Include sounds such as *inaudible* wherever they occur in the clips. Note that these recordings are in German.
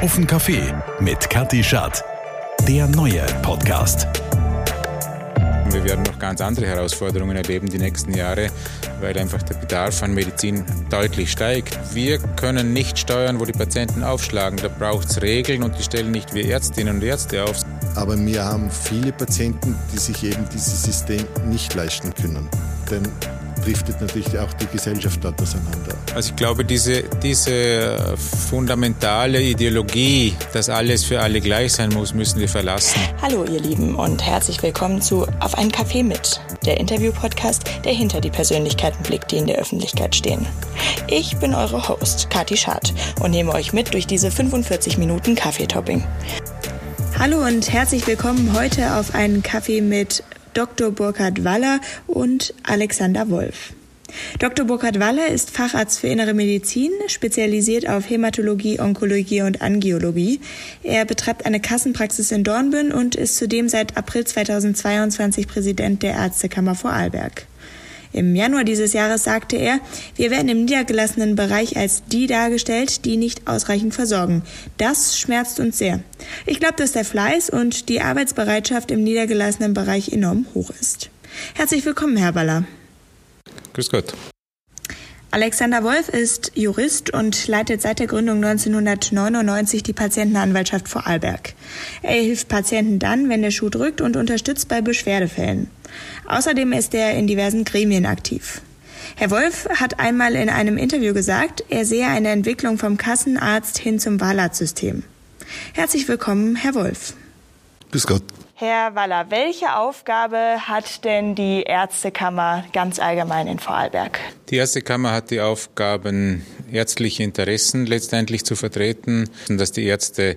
Auf den Kaffee mit Kathi Schad. Der neue Podcast. Wir werden noch ganz andere Herausforderungen erleben die nächsten Jahre, weil einfach der Bedarf an Medizin deutlich steigt. Wir können nicht steuern, wo die Patienten aufschlagen. Da braucht es Regeln und die stellen nicht wir Ärztinnen und Ärzte auf. Aber wir haben viele Patienten, die sich eben dieses System nicht leisten können. Denn driftet natürlich auch die Gesellschaft dort auseinander. Also ich glaube, diese, diese fundamentale Ideologie, dass alles für alle gleich sein muss, müssen wir verlassen. Hallo ihr Lieben und herzlich willkommen zu Auf einen Kaffee mit, der Interview-Podcast, der hinter die Persönlichkeiten blickt, die in der Öffentlichkeit stehen. Ich bin eure Host, Kati Schad, und nehme euch mit durch diese 45 Minuten Kaffeetopping. Hallo und herzlich willkommen heute auf einen Kaffee mit Dr. Burkhard Waller und Alexander Wolf. Dr. Burkhard Waller ist Facharzt für Innere Medizin, spezialisiert auf Hämatologie, Onkologie und Angiologie. Er betreibt eine Kassenpraxis in Dornbirn und ist zudem seit April 2022 Präsident der Ärztekammer Vorarlberg. Im Januar dieses Jahres sagte er, wir werden im niedergelassenen Bereich als die dargestellt, die nicht ausreichend versorgen. Das schmerzt uns sehr. Ich glaube, dass der Fleiß und die Arbeitsbereitschaft im niedergelassenen Bereich enorm hoch ist. Herzlich willkommen, Herr Baller. Grüß Gott. Alexander Wolf ist Jurist und leitet seit der Gründung 1999 die Patientenanwaltschaft Vorarlberg. Er hilft Patienten dann, wenn der Schuh drückt und unterstützt bei Beschwerdefällen. Außerdem ist er in diversen Gremien aktiv. Herr Wolf hat einmal in einem Interview gesagt, er sehe eine Entwicklung vom Kassenarzt hin zum Wahlarzsystem. Herzlich willkommen, Herr Wolf. Grüß Gott. Herr Waller, welche Aufgabe hat denn die Ärztekammer ganz allgemein in Vorarlberg? Die Ärztekammer hat die Aufgaben, ärztliche Interessen letztendlich zu vertreten, dass die Ärzte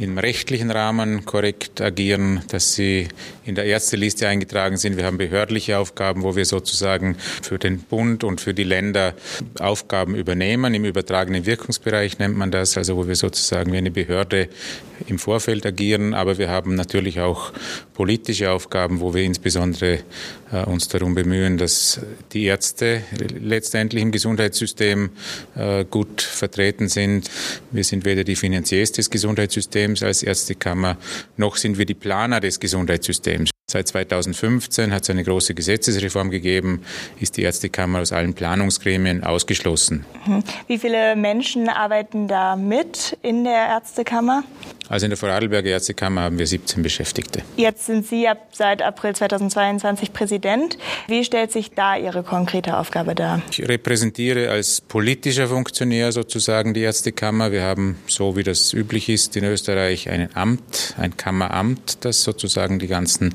im rechtlichen Rahmen korrekt agieren, dass sie in der Ärzteliste eingetragen sind. Wir haben behördliche Aufgaben, wo wir sozusagen für den Bund und für die Länder Aufgaben übernehmen. Im übertragenen Wirkungsbereich nennt man das, also wo wir sozusagen wie eine Behörde im Vorfeld agieren. Aber wir haben natürlich auch politische Aufgaben, wo wir insbesondere äh, uns darum bemühen, dass die Ärzte letztendlich im Gesundheitssystem äh, gut vertreten sind. Wir sind weder die Finanziers des Gesundheitssystems als Ärztekammer, noch sind wir die Planer des Gesundheitssystems. Seit 2015 hat es eine große Gesetzesreform gegeben, ist die Ärztekammer aus allen Planungsgremien ausgeschlossen. Mhm. Wie viele Menschen arbeiten da mit in der Ärztekammer? Also in der Vorarlberger Ärztekammer haben wir 17 Beschäftigte. Jetzt sind Sie ab seit April 2022 Präsident. Wie stellt sich da Ihre konkrete Aufgabe dar? Ich repräsentiere als politischer Funktionär sozusagen die Ärztekammer. Wir haben, so wie das üblich ist in Österreich, ein Amt, ein Kammeramt, das sozusagen die ganzen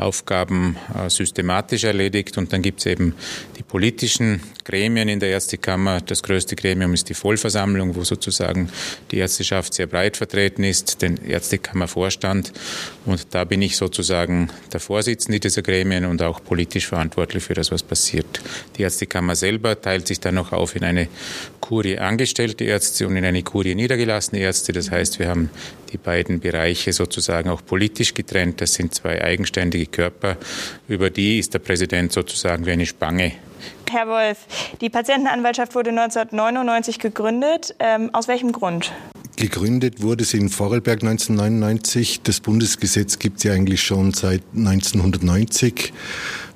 Aufgaben äh, systematisch erledigt. Und dann gibt es eben die politischen Gremien in der Ärztekammer. Das größte Gremium ist die Vollversammlung, wo sozusagen die Ärzteschaft sehr breit vertreten ist, den Ärztekammervorstand. Und da bin ich sozusagen der Vorsitzende dieser Gremien und auch politisch verantwortlich für das, was passiert. Die Ärztekammer selber teilt sich dann noch auf in eine Kurie angestellte Ärzte und in eine Kurie niedergelassene Ärzte. Das heißt, wir haben die beiden Bereiche sozusagen auch politisch getrennt. Das sind zwei eigenständige Körper. Über die ist der Präsident sozusagen wie eine Spange Herr Wolf, die Patientenanwaltschaft wurde 1999 gegründet. Ähm, aus welchem Grund? Gegründet wurde sie in Vorarlberg 1999. Das Bundesgesetz gibt es ja eigentlich schon seit 1990.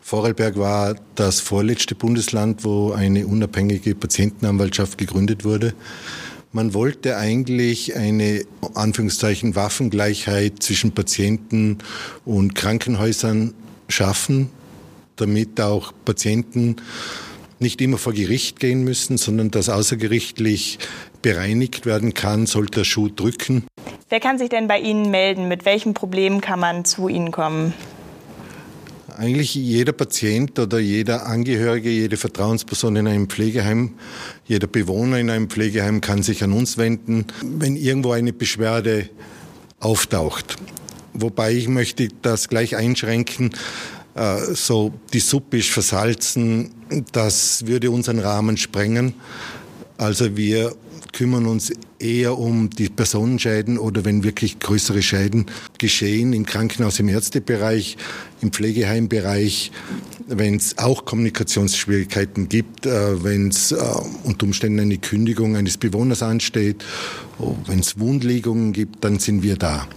Vorarlberg war das vorletzte Bundesland, wo eine unabhängige Patientenanwaltschaft gegründet wurde. Man wollte eigentlich eine Anführungszeichen Waffengleichheit zwischen Patienten und Krankenhäusern schaffen, damit auch Patienten nicht immer vor Gericht gehen müssen, sondern dass außergerichtlich bereinigt werden kann, sollte der Schuh drücken. Wer kann sich denn bei Ihnen melden? Mit welchem Problem kann man zu Ihnen kommen? Eigentlich jeder Patient oder jeder Angehörige, jede Vertrauensperson in einem Pflegeheim, jeder Bewohner in einem Pflegeheim kann sich an uns wenden, wenn irgendwo eine Beschwerde auftaucht. Wobei ich möchte das gleich einschränken, äh, so die Suppe ist versalzen, das würde unseren Rahmen sprengen. Also wir kümmern uns eher um die Personenschäden oder wenn wirklich größere Schäden geschehen im Krankenhaus, im Ärztebereich, im Pflegeheimbereich, wenn es auch Kommunikationsschwierigkeiten gibt, äh, wenn es äh, unter Umständen eine Kündigung eines Bewohners ansteht, oh, wenn es Wundlegungen gibt, dann sind wir da.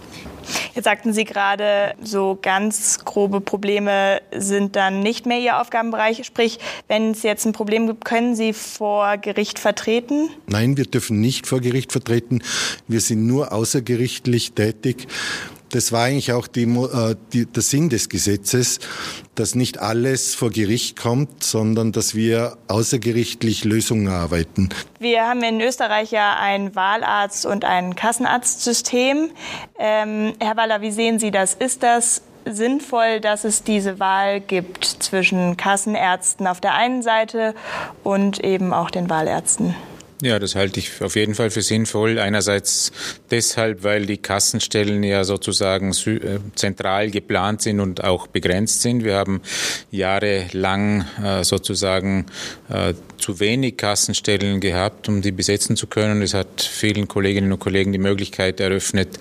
Jetzt sagten Sie gerade, so ganz grobe Probleme sind dann nicht mehr Ihr Aufgabenbereich. Sprich, wenn es jetzt ein Problem gibt, können Sie vor Gericht vertreten? Nein, wir dürfen nicht vor Gericht vertreten. Wir sind nur außergerichtlich tätig. Das war eigentlich auch die, äh, die, der Sinn des Gesetzes, dass nicht alles vor Gericht kommt, sondern dass wir außergerichtlich Lösungen erarbeiten. Wir haben in Österreich ja ein Wahlarzt- und ein Kassenarztsystem. Ähm, Herr Waller, wie sehen Sie das? Ist das sinnvoll, dass es diese Wahl gibt zwischen Kassenärzten auf der einen Seite und eben auch den Wahlärzten? Ja, das halte ich auf jeden Fall für sinnvoll. Einerseits deshalb, weil die Kassenstellen ja sozusagen äh, zentral geplant sind und auch begrenzt sind. Wir haben jahrelang äh, sozusagen äh, zu wenig Kassenstellen gehabt, um die besetzen zu können. Es hat vielen Kolleginnen und Kollegen die Möglichkeit eröffnet,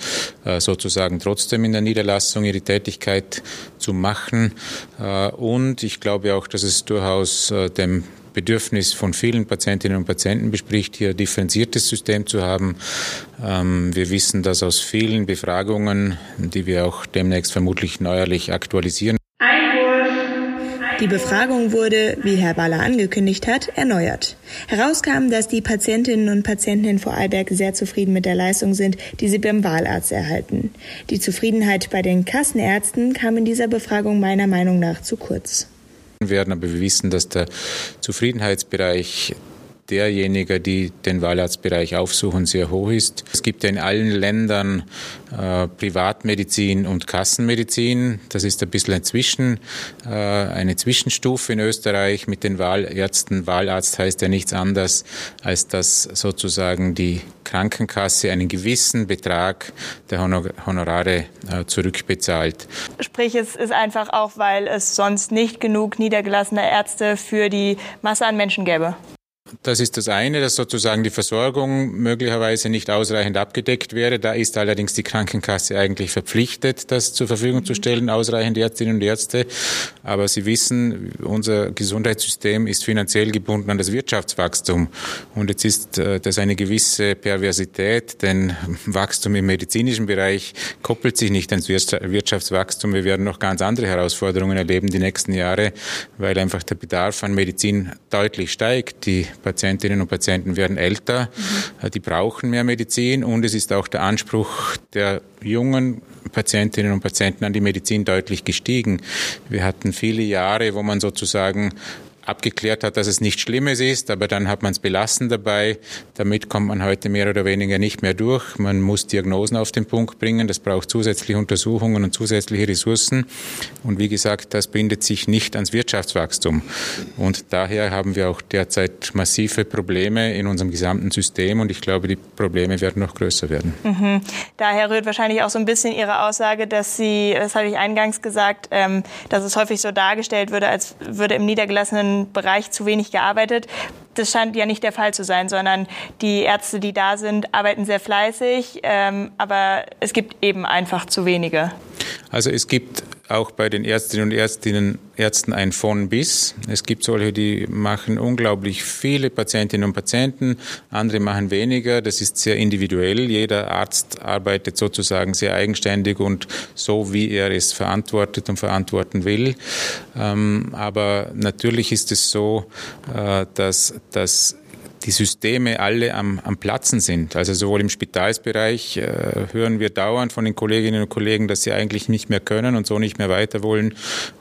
sozusagen trotzdem in der Niederlassung ihre Tätigkeit zu machen. Und ich glaube auch, dass es durchaus dem Bedürfnis von vielen Patientinnen und Patienten bespricht, hier ein differenziertes System zu haben. Ähm, wir wissen das aus vielen Befragungen, die wir auch demnächst vermutlich neuerlich aktualisieren. Die Befragung wurde, wie Herr Baller angekündigt hat, erneuert. Herauskam, dass die Patientinnen und Patienten in Vorarlberg sehr zufrieden mit der Leistung sind, die sie beim Wahlarzt erhalten. Die Zufriedenheit bei den Kassenärzten kam in dieser Befragung meiner Meinung nach zu kurz werden. Aber wir wissen, dass der Zufriedenheitsbereich derjenigen, die den Wahlarztbereich aufsuchen, sehr hoch ist. Es gibt ja in allen Ländern äh, Privatmedizin und Kassenmedizin. Das ist ein bisschen ein Zwischen, äh, eine Zwischenstufe in Österreich mit den Wahlärzten. Wahlarzt heißt ja nichts anderes, als dass sozusagen die Krankenkasse einen gewissen Betrag der Honor Honorare äh, zurückbezahlt. Sprich, es ist einfach auch, weil es sonst nicht genug niedergelassene Ärzte für die Masse an Menschen gäbe. Das ist das eine, dass sozusagen die Versorgung möglicherweise nicht ausreichend abgedeckt wäre. Da ist allerdings die Krankenkasse eigentlich verpflichtet, das zur Verfügung zu stellen, ausreichend Ärztinnen und Ärzte. Aber Sie wissen, unser Gesundheitssystem ist finanziell gebunden an das Wirtschaftswachstum. Und jetzt ist äh, das eine gewisse Perversität, denn Wachstum im medizinischen Bereich koppelt sich nicht ans Wirtschaftswachstum. Wir werden noch ganz andere Herausforderungen erleben die nächsten Jahre, weil einfach der Bedarf an Medizin deutlich steigt. Die Patientinnen und Patienten werden älter, mhm. die brauchen mehr Medizin und es ist auch der Anspruch der jungen Patientinnen und Patienten an die Medizin deutlich gestiegen. Wir hatten viele Jahre, wo man sozusagen abgeklärt hat, dass es nichts Schlimmes ist, aber dann hat man es belassen dabei. Damit kommt man heute mehr oder weniger nicht mehr durch. Man muss Diagnosen auf den Punkt bringen. Das braucht zusätzliche Untersuchungen und zusätzliche Ressourcen. Und wie gesagt, das bindet sich nicht ans Wirtschaftswachstum. Und daher haben wir auch derzeit massive Probleme in unserem gesamten System. Und ich glaube, die Probleme werden noch größer werden. Mhm. Daher rührt wahrscheinlich auch so ein bisschen Ihre Aussage, dass Sie, das habe ich eingangs gesagt, ähm, dass es häufig so dargestellt würde, als würde im niedergelassenen Bereich zu wenig gearbeitet. Das scheint ja nicht der Fall zu sein, sondern die Ärzte, die da sind, arbeiten sehr fleißig, ähm, aber es gibt eben einfach zu wenige. Also es gibt auch bei den Ärztinnen und Ärztinnen, Ärzten ein von bis. Es gibt solche, die machen unglaublich viele Patientinnen und Patienten, andere machen weniger. Das ist sehr individuell. Jeder Arzt arbeitet sozusagen sehr eigenständig und so, wie er es verantwortet und verantworten will. Ähm, aber natürlich ist es so, äh, dass, dass die Systeme alle am, am Platzen sind. Also sowohl im Spitalsbereich äh, hören wir dauernd von den Kolleginnen und Kollegen, dass sie eigentlich nicht mehr können und so nicht mehr weiter wollen.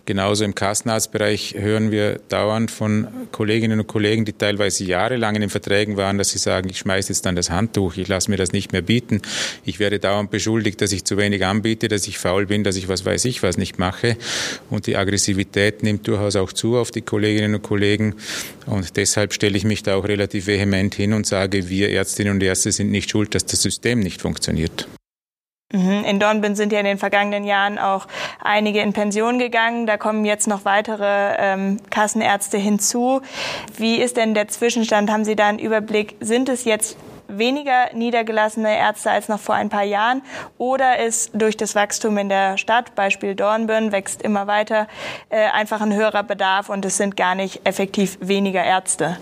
Genauso im Kassenarztbereich hören wir dauernd von Kolleginnen und Kollegen, die teilweise jahrelang in den Verträgen waren, dass sie sagen, ich schmeiße jetzt dann das Handtuch, ich lasse mir das nicht mehr bieten. Ich werde dauernd beschuldigt, dass ich zu wenig anbiete, dass ich faul bin, dass ich was weiß ich was nicht mache. Und die Aggressivität nimmt durchaus auch zu auf die Kolleginnen und Kollegen. Und deshalb stelle ich mich da auch relativ vehement hin und sage, wir Ärztinnen und Ärzte sind nicht schuld, dass das System nicht funktioniert. Mhm. In Dornbirn sind ja in den vergangenen Jahren auch einige in Pension gegangen. Da kommen jetzt noch weitere ähm, Kassenärzte hinzu. Wie ist denn der Zwischenstand? Haben Sie da einen Überblick? Sind es jetzt weniger niedergelassene Ärzte als noch vor ein paar Jahren oder ist durch das Wachstum in der Stadt, Beispiel Dornbirn, wächst immer weiter, äh, einfach ein höherer Bedarf und es sind gar nicht effektiv weniger Ärzte?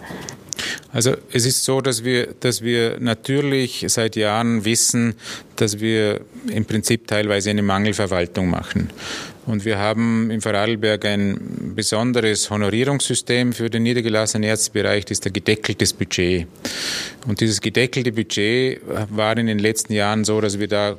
Also es ist so, dass wir, dass wir natürlich seit Jahren wissen, dass wir im Prinzip teilweise eine Mangelverwaltung machen. Und wir haben im Vorarlberg ein besonderes Honorierungssystem für den niedergelassenen Ärztebereich, das ist der gedeckeltes Budget. Und dieses gedeckelte Budget war in den letzten Jahren so, dass wir da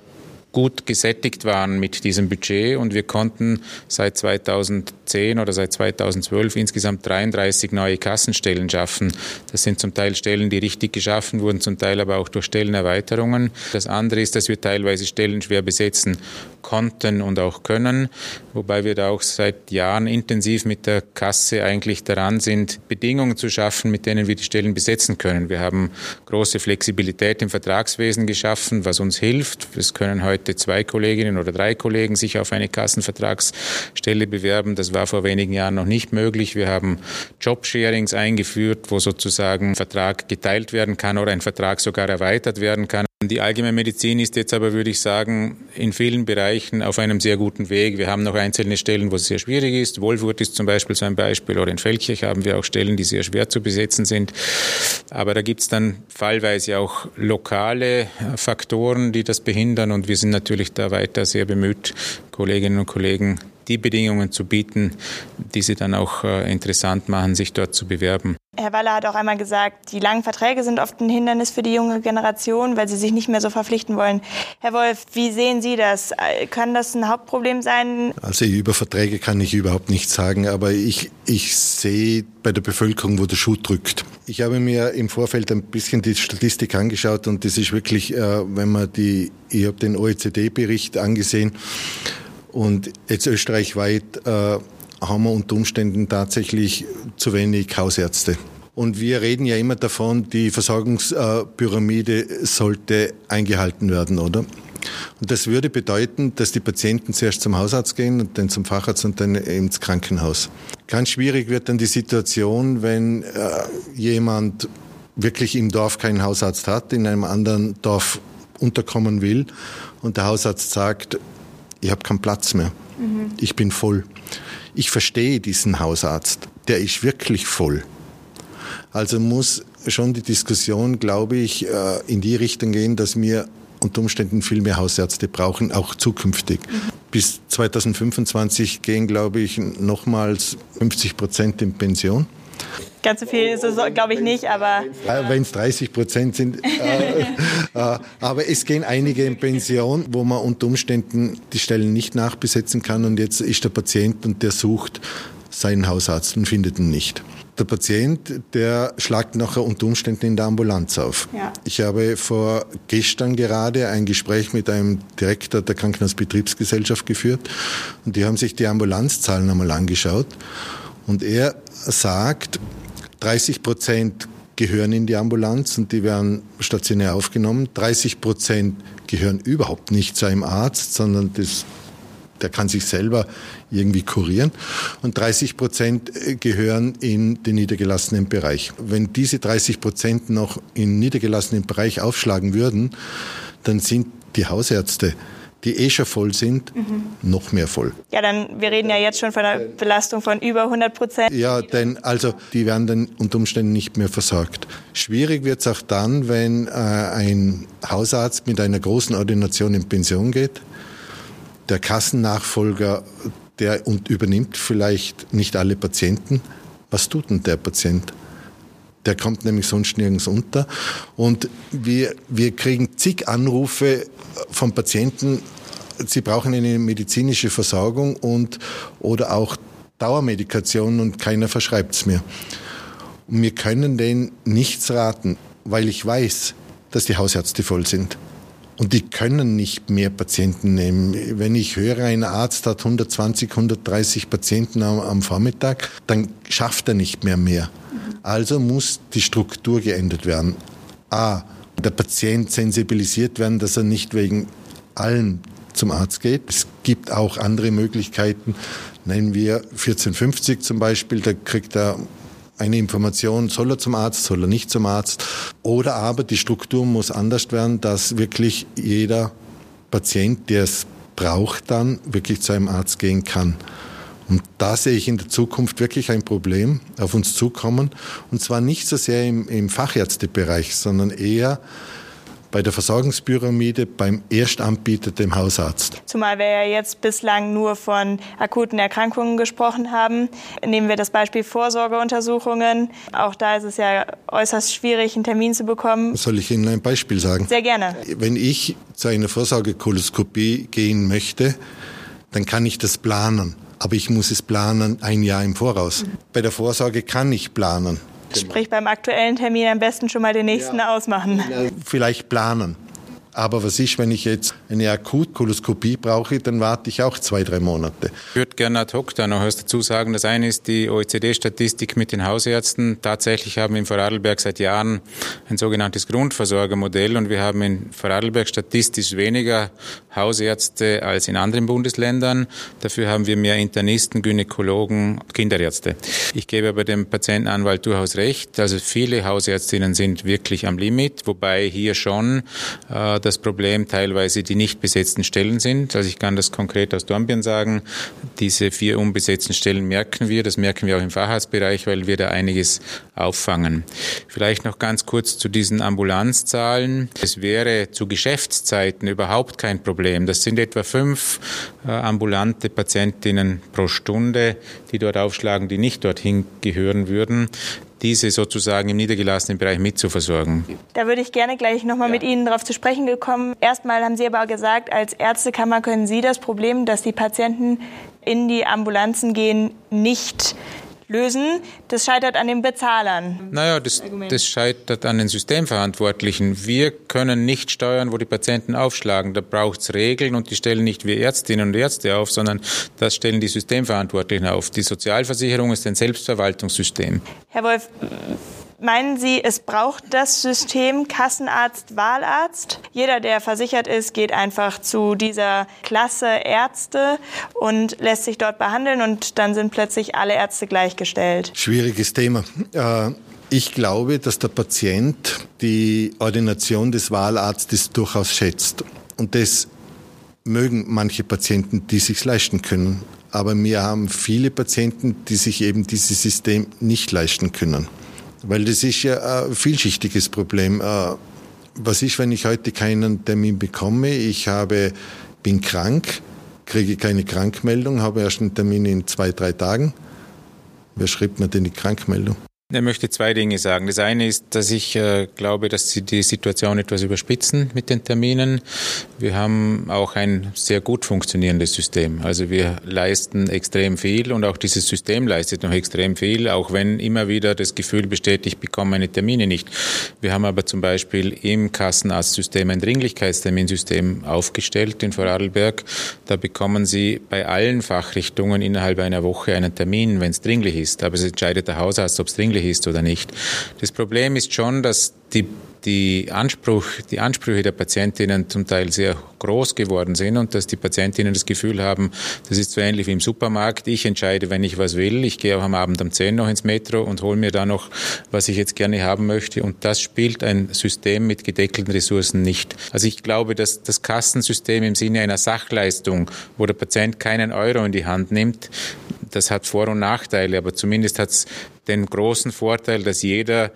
gut gesättigt waren mit diesem Budget und wir konnten seit 2010 oder seit 2012 insgesamt 33 neue Kassenstellen schaffen. Das sind zum Teil Stellen, die richtig geschaffen wurden, zum Teil aber auch durch Stellenerweiterungen. Das andere ist, dass wir teilweise Stellen schwer besetzen konnten und auch können, wobei wir da auch seit Jahren intensiv mit der Kasse eigentlich daran sind, Bedingungen zu schaffen, mit denen wir die Stellen besetzen können. Wir haben große Flexibilität im Vertragswesen geschaffen, was uns hilft. Es können heute zwei Kolleginnen oder drei Kollegen sich auf eine Kassenvertragsstelle bewerben. Das war vor wenigen Jahren noch nicht möglich. Wir haben Jobsharings eingeführt, wo sozusagen ein Vertrag geteilt werden kann oder ein Vertrag sogar erweitert werden kann. Die Allgemeinmedizin ist jetzt aber, würde ich sagen, in vielen Bereichen auf einem sehr guten Weg. Wir haben noch einzelne Stellen, wo es sehr schwierig ist. Wolfurt ist zum Beispiel so ein Beispiel oder in Feldkirch haben wir auch Stellen, die sehr schwer zu besetzen sind. Aber da gibt es dann fallweise auch lokale Faktoren, die das behindern und wir sind natürlich da weiter sehr bemüht, Kolleginnen und Kollegen die Bedingungen zu bieten, die sie dann auch äh, interessant machen, sich dort zu bewerben. Herr Waller hat auch einmal gesagt, die langen Verträge sind oft ein Hindernis für die junge Generation, weil sie sich nicht mehr so verpflichten wollen. Herr Wolf, wie sehen Sie das? Kann das ein Hauptproblem sein? Also über Verträge kann ich überhaupt nichts sagen, aber ich, ich sehe bei der Bevölkerung, wo der Schuh drückt. Ich habe mir im Vorfeld ein bisschen die Statistik angeschaut und das ist wirklich, äh, wenn man die, ich habe den OECD-Bericht angesehen und jetzt österreichweit äh, haben wir unter Umständen tatsächlich zu wenig Hausärzte. Und wir reden ja immer davon, die Versorgungspyramide sollte eingehalten werden, oder? Und das würde bedeuten, dass die Patienten zuerst zum Hausarzt gehen und dann zum Facharzt und dann ins Krankenhaus. Ganz schwierig wird dann die Situation, wenn äh, jemand wirklich im Dorf keinen Hausarzt hat, in einem anderen Dorf unterkommen will und der Hausarzt sagt, ich habe keinen Platz mehr, mhm. ich bin voll ich verstehe diesen Hausarzt, der ist wirklich voll. Also muss schon die Diskussion, glaube ich, äh, in die Richtung gehen, dass wir unter Umständen viel mehr Hausärzte brauchen, auch zukünftig. Mhm. Bis 2025 gehen, glaube ich, nochmals 50 Prozent in Pension. Ganz so viel ist es, glaube ich, nicht, aber. Wenn es 30 Prozent sind. Äh, *laughs* äh, aber es gehen einige in Pension, wo man unter Umständen die Stellen nicht nachbesetzen kann. Und jetzt ist der Patient und der sucht seinen Hausarzt und findet ihn nicht. Der Patient, der schlagt nachher unter Umständen in der Ambulanz auf. Ja. Ich habe vor gestern gerade ein Gespräch mit einem Direktor der Krankenhausbetriebsgesellschaft geführt und die haben sich die Ambulanzzahlen einmal angeschaut und er sagt, 30 Prozent gehören in die Ambulanz und die werden stationär aufgenommen. 30 Prozent gehören überhaupt nicht zu einem Arzt, sondern das, der kann sich selber irgendwie kurieren. Und 30 Prozent gehören in den niedergelassenen Bereich. Wenn diese 30 Prozent noch in niedergelassenen Bereich aufschlagen würden, dann sind die Hausärzte die eh schon voll sind, mhm. noch mehr voll. Ja, dann, wir reden ja jetzt schon von einer Belastung von über 100 Prozent. Ja, denn, also, die werden dann unter Umständen nicht mehr versorgt. Schwierig wird es auch dann, wenn äh, ein Hausarzt mit einer großen Ordination in Pension geht. Der Kassennachfolger, der und übernimmt vielleicht nicht alle Patienten. Was tut denn der Patient? Der kommt nämlich sonst nirgends unter. Und wir, wir kriegen zig Anrufe von Patienten, sie brauchen eine medizinische Versorgung und, oder auch Dauermedikation und keiner verschreibt es mir. Und wir können denen nichts raten, weil ich weiß, dass die Hausärzte voll sind. Und die können nicht mehr Patienten nehmen. Wenn ich höre, ein Arzt hat 120, 130 Patienten am, am Vormittag, dann schafft er nicht mehr mehr. Also muss die Struktur geändert werden. A, der Patient sensibilisiert werden, dass er nicht wegen allen zum Arzt geht. Es gibt auch andere Möglichkeiten. Nennen wir 1450 zum Beispiel, da kriegt er eine Information, soll er zum Arzt, soll er nicht zum Arzt. Oder aber die Struktur muss anders werden, dass wirklich jeder Patient, der es braucht, dann wirklich zu einem Arzt gehen kann. Und da sehe ich in der Zukunft wirklich ein Problem auf uns zukommen. Und zwar nicht so sehr im, im Fachärztebereich, sondern eher bei der Versorgungspyramide beim Erstanbieter, dem Hausarzt. Zumal wir ja jetzt bislang nur von akuten Erkrankungen gesprochen haben. Nehmen wir das Beispiel Vorsorgeuntersuchungen. Auch da ist es ja äußerst schwierig, einen Termin zu bekommen. Soll ich Ihnen ein Beispiel sagen? Sehr gerne. Wenn ich zu einer Vorsorgekoloskopie gehen möchte, dann kann ich das planen. Aber ich muss es planen ein Jahr im Voraus. Mhm. Bei der Vorsorge kann ich planen. Sprich beim aktuellen Termin am besten schon mal den nächsten ja. ausmachen. Vielleicht planen. Aber was ist, wenn ich jetzt eine Akutkoloskopie brauche, dann warte ich auch zwei, drei Monate. Ich würde gerne ad hoc da noch was dazu sagen. Das eine ist die OECD-Statistik mit den Hausärzten. Tatsächlich haben wir in Vorarlberg seit Jahren ein sogenanntes Grundversorgermodell und wir haben in Vorarlberg statistisch weniger Hausärzte als in anderen Bundesländern. Dafür haben wir mehr Internisten, Gynäkologen, Kinderärzte. Ich gebe aber dem Patientenanwalt durchaus recht. Also viele Hausärztinnen sind wirklich am Limit, wobei hier schon äh, das Problem teilweise die nicht besetzten Stellen sind. Also ich kann das konkret aus Dornbirn sagen. Diese vier unbesetzten Stellen merken wir. Das merken wir auch im Facharztbereich, weil wir da einiges auffangen. Vielleicht noch ganz kurz zu diesen Ambulanzzahlen. Es wäre zu Geschäftszeiten überhaupt kein Problem. Das sind etwa fünf äh, ambulante Patientinnen pro Stunde, die dort aufschlagen, die nicht dorthin gehören würden diese sozusagen im niedergelassenen Bereich mitzuversorgen. Da würde ich gerne gleich nochmal ja. mit Ihnen darauf zu sprechen gekommen. Erstmal haben Sie aber gesagt, als Ärztekammer können Sie das Problem, dass die Patienten in die Ambulanzen gehen, nicht lösen. Das scheitert an den Bezahlern. Naja, das, das scheitert an den Systemverantwortlichen. Wir können nicht steuern, wo die Patienten aufschlagen. Da braucht es Regeln und die stellen nicht wir Ärztinnen und Ärzte auf, sondern das stellen die Systemverantwortlichen auf. Die Sozialversicherung ist ein Selbstverwaltungssystem. Herr Wolf, Meinen Sie, es braucht das System Kassenarzt, Wahlarzt? Jeder, der versichert ist, geht einfach zu dieser Klasse Ärzte und lässt sich dort behandeln und dann sind plötzlich alle Ärzte gleichgestellt. Schwieriges Thema. Äh, ich glaube, dass der Patient die Ordination des Wahlarztes durchaus schätzt. Und das mögen manche Patienten, die sich leisten können. Aber wir haben viele Patienten, die sich eben dieses System nicht leisten können. Weil das ist ja ein vielschichtiges Problem. Äh, was ist, wenn ich heute keinen Termin bekomme? Ich habe, bin krank, kriege keine Krankmeldung, habe erst einen Termin in zwei, drei Tagen. Wer schreibt mir denn die Krankmeldung? Ich möchte zwei Dinge sagen. Das eine ist, dass ich äh, glaube, dass Sie die Situation etwas überspitzen mit den Terminen. Wir haben auch ein sehr gut funktionierendes System. Also wir leisten extrem viel und auch dieses System leistet noch extrem viel, auch wenn immer wieder das Gefühl besteht, ich bekomme meine Termine nicht. Wir haben aber zum Beispiel im Kassenarztsystem ein Dringlichkeitsterminsystem aufgestellt in Vorarlberg. Da bekommen Sie bei allen Fachrichtungen innerhalb einer Woche einen Termin, wenn es dringlich ist. Aber es entscheidet der Hausarzt, ob es dringlich möglich ist oder nicht. Das Problem ist schon, dass die die, Anspruch, die Ansprüche der Patientinnen zum Teil sehr groß geworden sind und dass die Patientinnen das Gefühl haben, das ist so ähnlich wie im Supermarkt. Ich entscheide, wenn ich was will. Ich gehe auch am Abend um 10 noch ins Metro und hole mir da noch, was ich jetzt gerne haben möchte. Und das spielt ein System mit gedeckelten Ressourcen nicht. Also ich glaube, dass das Kassensystem im Sinne einer Sachleistung, wo der Patient keinen Euro in die Hand nimmt, das hat Vor- und Nachteile, aber zumindest hat es den großen Vorteil, dass jeder,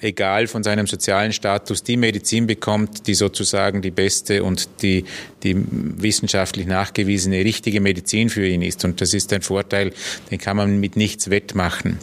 egal von seinem sozialen Status, die Medizin bekommt, die sozusagen die beste und die, die wissenschaftlich nachgewiesene richtige Medizin für ihn ist. Und das ist ein Vorteil, den kann man mit nichts wettmachen.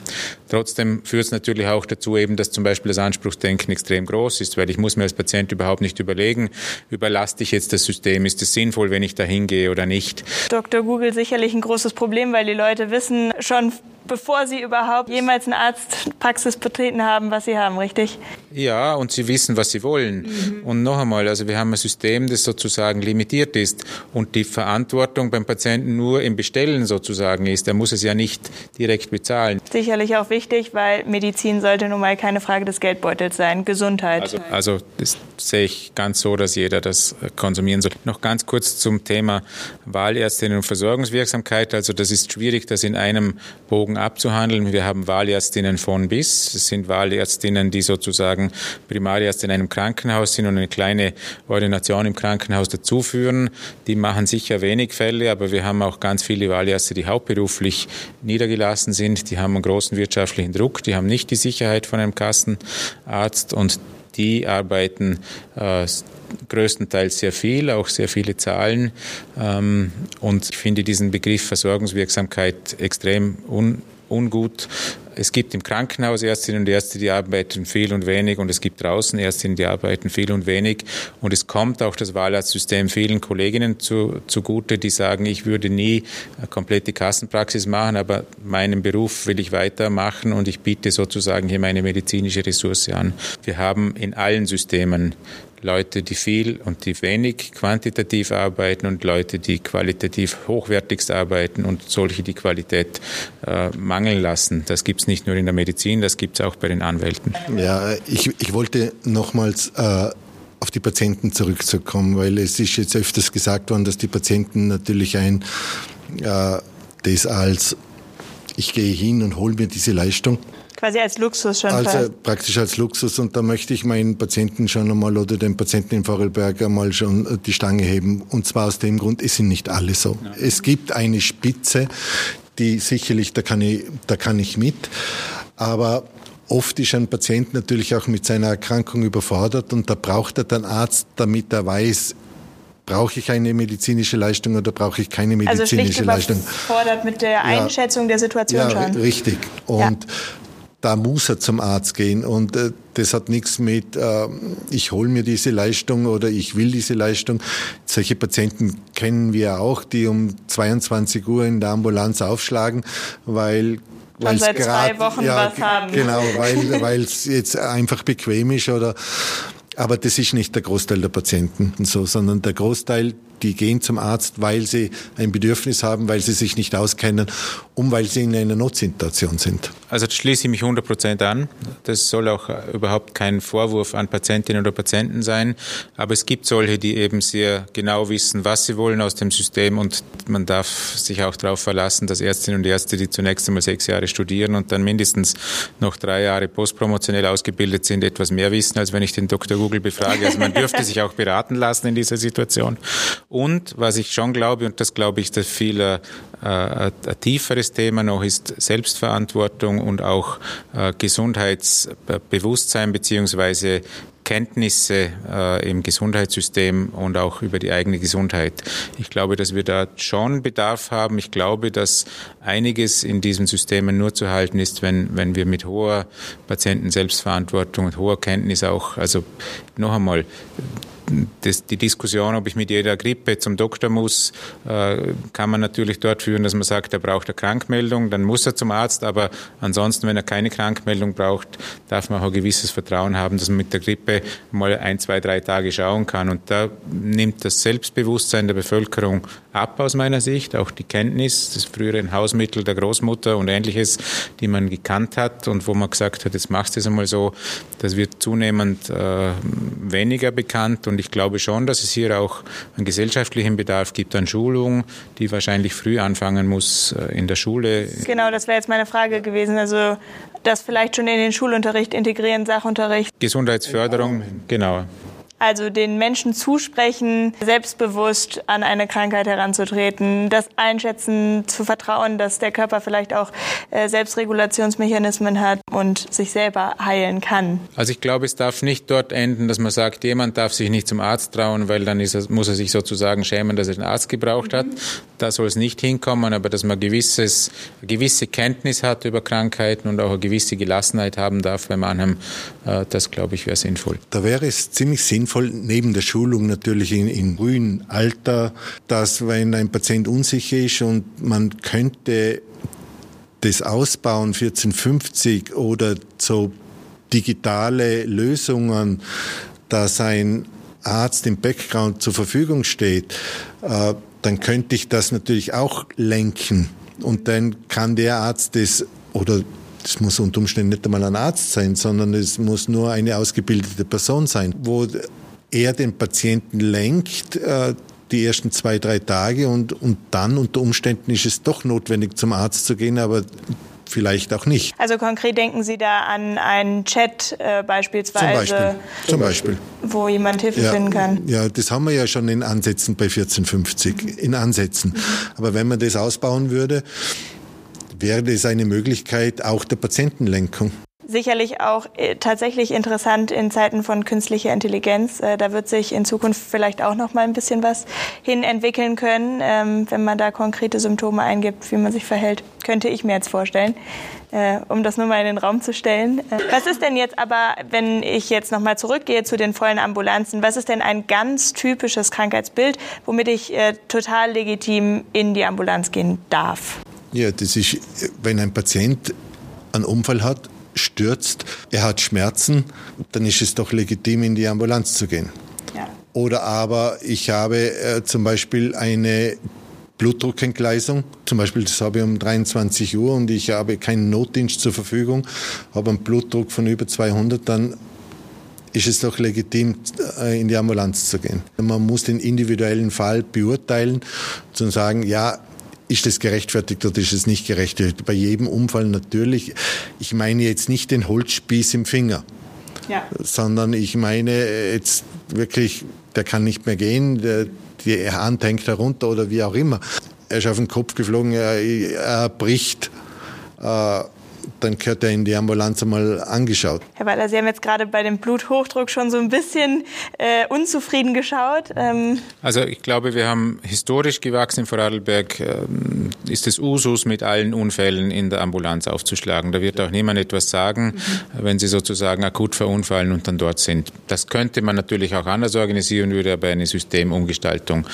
Trotzdem führt es natürlich auch dazu eben, dass zum Beispiel das Anspruchsdenken extrem groß ist, weil ich muss mir als Patient überhaupt nicht überlegen, überlaste ich jetzt das System, ist es sinnvoll, wenn ich da hingehe oder nicht. Dr. Google sicherlich ein großes Problem, weil die Leute wissen schon bevor Sie überhaupt jemals eine Arztpraxis betreten haben, was Sie haben, richtig? Ja, und Sie wissen, was Sie wollen. Mhm. Und noch einmal, also wir haben ein System, das sozusagen limitiert ist und die Verantwortung beim Patienten nur im Bestellen sozusagen ist. Er muss es ja nicht direkt bezahlen. Sicherlich auch wichtig, weil Medizin sollte nun mal keine Frage des Geldbeutels sein. Gesundheit. Also, also das sehe ich ganz so, dass jeder das konsumieren soll. Noch ganz kurz zum Thema Wahlärztinnen und Versorgungswirksamkeit. Also das ist schwierig, das in einem Bogen Bogen abzuhandeln. Wir haben Wahlärztinnen von bis. Es sind Wahlärztinnen, die sozusagen Primarärzte in einem Krankenhaus sind und eine kleine Ordination im Krankenhaus dazuführen. Die machen sicher wenig Fälle, aber wir haben auch ganz viele Wahlärzte, die hauptberuflich niedergelassen sind. Die haben einen großen wirtschaftlichen Druck. Die haben nicht die Sicherheit von einem Kassenarzt und die arbeiten äh, größtenteils sehr viel, auch sehr viele Zahlen. Ähm, und ich finde diesen Begriff Versorgungswirksamkeit extrem un ungut. Es gibt im Krankenhaus Ärztinnen und Ärzte, die arbeiten viel und wenig und es gibt draußen Ärztinnen, die arbeiten viel und wenig. Und es kommt auch das Wahlarztsystem vielen Kolleginnen zu, zugute, die sagen, ich würde nie eine komplette Kassenpraxis machen, aber meinen Beruf will ich weitermachen und ich biete sozusagen hier meine medizinische Ressource an. Wir haben in allen Systemen Leute, die viel und die wenig quantitativ arbeiten und Leute, die qualitativ hochwertigst arbeiten und solche, die Qualität äh, mangeln lassen. Das gibt es nicht nur in der Medizin, das gibt es auch bei den Anwälten. Ja, ich, ich wollte nochmals äh, auf die Patienten zurückzukommen, weil es ist jetzt öfters gesagt worden, dass die Patienten natürlich ein äh, das als ich gehe hin und hole mir diese Leistung quasi als Luxus schon. Also fast. praktisch als Luxus und da möchte ich meinen Patienten schon einmal oder den Patienten in Vorarlberg einmal schon die Stange heben. Und zwar aus dem Grund, es sind nicht alle so. Ja. Es gibt eine Spitze, die sicherlich, da kann ich, da kann ich mit. Aber Oft ist ein Patient natürlich auch mit seiner Erkrankung überfordert und da braucht er dann Arzt, damit er weiß, brauche ich eine medizinische Leistung oder brauche ich keine medizinische also Leistung. Also fordert mit der Einschätzung ja, der Situation ja, schon. Richtig. Und ja da muss er zum Arzt gehen. Und äh, das hat nichts mit, äh, ich hole mir diese Leistung oder ich will diese Leistung. Solche Patienten kennen wir auch, die um 22 Uhr in der Ambulanz aufschlagen, weil weil seit grad, zwei Wochen ja, was haben. Genau, weil *laughs* es jetzt einfach bequem ist oder aber das ist nicht der Großteil der Patienten so, sondern der Großteil die gehen zum Arzt, weil sie ein Bedürfnis haben, weil sie sich nicht auskennen und weil sie in einer Notsituation sind. Also das schließe ich mich 100 Prozent an. Das soll auch überhaupt kein Vorwurf an Patientinnen oder Patienten sein. Aber es gibt solche, die eben sehr genau wissen, was sie wollen aus dem System und man darf sich auch darauf verlassen, dass Ärztinnen und Ärzte, die zunächst einmal sechs Jahre studieren und dann mindestens noch drei Jahre postpromotionell ausgebildet sind, etwas mehr wissen, als wenn ich den Dr. Google befrage. Also man dürfte sich auch beraten lassen in dieser Situation. Und was ich schon glaube, und das glaube ich, dass viel äh, ein tieferes Thema noch ist Selbstverantwortung und auch äh, Gesundheitsbewusstsein beziehungsweise Kenntnisse äh, im Gesundheitssystem und auch über die eigene Gesundheit. Ich glaube, dass wir da schon Bedarf haben. Ich glaube, dass einiges in diesen Systemen nur zu halten ist, wenn, wenn wir mit hoher Patienten-Selbstverantwortung und hoher Kenntnis auch, also noch einmal, das, die Diskussion, ob ich mit jeder Grippe zum Doktor muss, äh, kann man natürlich dort führen, dass man sagt, er braucht eine Krankmeldung, dann muss er zum Arzt, aber ansonsten, wenn er keine Krankmeldung braucht, darf man auch ein gewisses Vertrauen haben, dass man mit der Grippe mal ein, zwei, drei Tage schauen kann. Und da nimmt das Selbstbewusstsein der Bevölkerung ab aus meiner Sicht, auch die Kenntnis des früheren Hausmittel der Großmutter und ähnliches, die man gekannt hat und wo man gesagt hat, jetzt machst du es einmal so, das wird zunehmend äh, weniger bekannt und ich glaube schon, dass es hier auch einen gesellschaftlichen Bedarf gibt an Schulung, die wahrscheinlich früh anfangen muss äh, in der Schule. Genau, das wäre jetzt meine Frage gewesen. Also das vielleicht schon in den Schulunterricht integrieren, Sachunterricht. Gesundheitsförderung, genau. Also den Menschen zusprechen, selbstbewusst an eine Krankheit heranzutreten, das Einschätzen zu vertrauen, dass der Körper vielleicht auch äh, Selbstregulationsmechanismen hat und sich selber heilen kann. Also ich glaube, es darf nicht dort enden, dass man sagt, jemand darf sich nicht zum Arzt trauen, weil dann er, muss er sich sozusagen schämen, dass er den Arzt gebraucht mhm. hat. Da soll es nicht hinkommen, aber dass man gewisses, gewisse Kenntnis hat über Krankheiten und auch eine gewisse Gelassenheit haben darf beim Anhang, äh, das glaube ich wäre sinnvoll. Da wäre es ziemlich sinnvoll, sinnvoll, neben der Schulung natürlich in, in frühen Alter, dass wenn ein Patient unsicher ist und man könnte das ausbauen 1450 oder so digitale Lösungen, dass ein Arzt im Background zur Verfügung steht, äh, dann könnte ich das natürlich auch lenken. Und dann kann der Arzt das oder das muss unter Umständen nicht einmal ein Arzt sein, sondern es muss nur eine ausgebildete Person sein, wo er den Patienten lenkt, äh, die ersten zwei, drei Tage und, und dann unter Umständen ist es doch notwendig, zum Arzt zu gehen, aber vielleicht auch nicht. Also konkret denken Sie da an einen Chat äh, beispielsweise, Zum Beispiel. Zum Beispiel. wo jemand Hilfe Ja, finden kann. ja, das haben wir ja schon in Ansätzen bei 1450, in Ansätzen. Aber wenn man das ausbauen würde, wäre das eine Möglichkeit auch der Patientenlenkung. Sicherlich auch äh, tatsächlich interessant in Zeiten von künstlicher Intelligenz. Äh, da wird sich in Zukunft vielleicht auch noch mal ein bisschen was hin entwickeln können, ähm, wenn man da konkrete Symptome eingibt, wie man sich verhält. Könnte ich mir jetzt vorstellen, äh, um das nur mal in den Raum zu stellen. Was ist denn jetzt aber, wenn ich jetzt noch mal zurückgehe zu den vollen Ambulanzen, was ist denn ein ganz typisches Krankheitsbild, womit ich total legitim in die Ambulanz gehen darf? Ja, das ist, wenn ein Patient einen Unfall hat, stürzt, er hat Schmerzen, dann ist es doch legitim, in die Ambulanz zu gehen. Ja. Oder aber ich habe äh, zum Beispiel eine Blutdruckentgleisung, zum Beispiel das habe ich um 23 Uhr und ich habe keinen Notdienst zur Verfügung, habe einen Blutdruck von über 200, dann ist es doch legitim, äh, in die Ambulanz zu gehen. Man muss den individuellen Fall beurteilen und sagen, ja, ist es gerechtfertigt oder ist es nicht gerechtfertigt? Bei jedem Unfall natürlich. Ich meine jetzt nicht den Holzspieß im Finger, Ja. sondern ich meine jetzt wirklich, der kann nicht mehr gehen, der, die Hand hängt herunter oder wie auch immer. Er ist auf den Kopf geflogen, er, er bricht. Äh, dann gehört er in die Ambulanz einmal angeschaut. Herr Weiler, Sie haben jetzt gerade bei dem Bluthochdruck schon so ein bisschen äh, unzufrieden geschaut. Ähm, Also ich glaube, wir haben historisch gewachsen in Vorarlberg, ähm, ist es Usus, mit allen Unfällen in der Ambulanz aufzuschlagen. Da wird auch niemand etwas sagen, wenn sie sozusagen akut verunfallen und dann dort sind. Das könnte man natürlich auch anders organisieren, würde aber eine Systemumgestaltung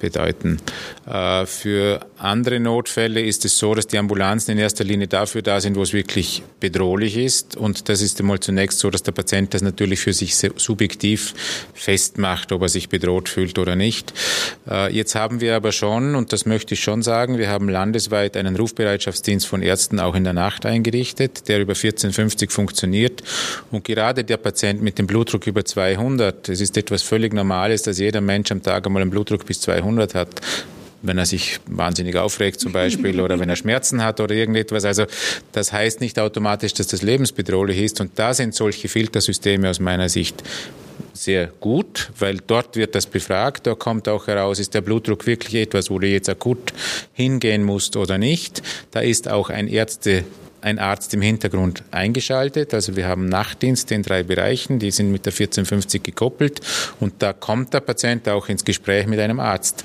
bedeuten. Äh, Für andere Notfälle ist es so, dass die Ambulanzen in erster Linie dafür da sind, wo es wirklich bedrohlich ist. Und das ist einmal zunächst so, dass der Patient das natürlich für sich subjektiv festmacht, ob er sich bedroht fühlt oder nicht. Äh, Jetzt haben wir aber schon, und das möchte ich schon sagen, wir haben landesweit einen Rufbereitschaftsdienst von Ärzten auch in der Nacht eingerichtet, der über 1450 funktioniert. Und gerade der Patient mit dem Blutdruck über 200, es ist etwas völlig Normales, dass jeder Mensch am Tag einmal einen Blutdruck bis 200 hat wenn er sich wahnsinnig aufregt zum Beispiel oder wenn er Schmerzen hat oder irgendetwas. Also das heißt nicht automatisch, dass das lebensbedrohlich ist. Und da sind solche Filtersysteme aus meiner Sicht sehr gut, weil dort wird das befragt. Da kommt auch heraus, ist der Blutdruck wirklich etwas, wo du jetzt akut hingehen musst oder nicht. Da ist auch ein Ärzte ein Arzt im Hintergrund eingeschaltet. Also wir haben Nachtdienste in drei Bereichen, die sind mit der 1450 gekoppelt und da kommt der Patient auch ins Gespräch mit einem Arzt